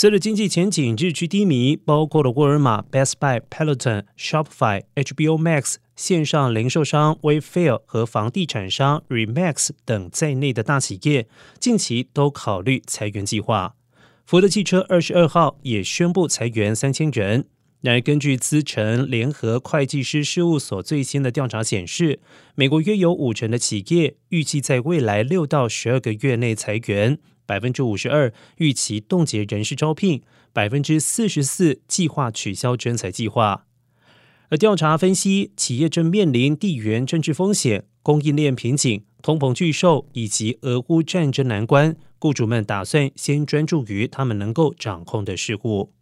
随着经济前景日趋低迷，包括了沃尔玛、Best Buy、Peloton、Shopify、HBO Max、线上零售商 Wayfair 和房地产商 Remax 等在内的大企业，近期都考虑裁员计划。福特汽车二十二号也宣布裁员三千人。然而，根据资诚联合会计师事务所最新的调查显示，美国约有五成的企业预计在未来六到十二个月内裁员，百分之五十二预期冻结人事招聘，百分之四十四计划取消征才计划。而调查分析，企业正面临地缘政治风险、供应链瓶颈、通膨巨兽以及俄乌战争难关，雇主们打算先专注于他们能够掌控的事物。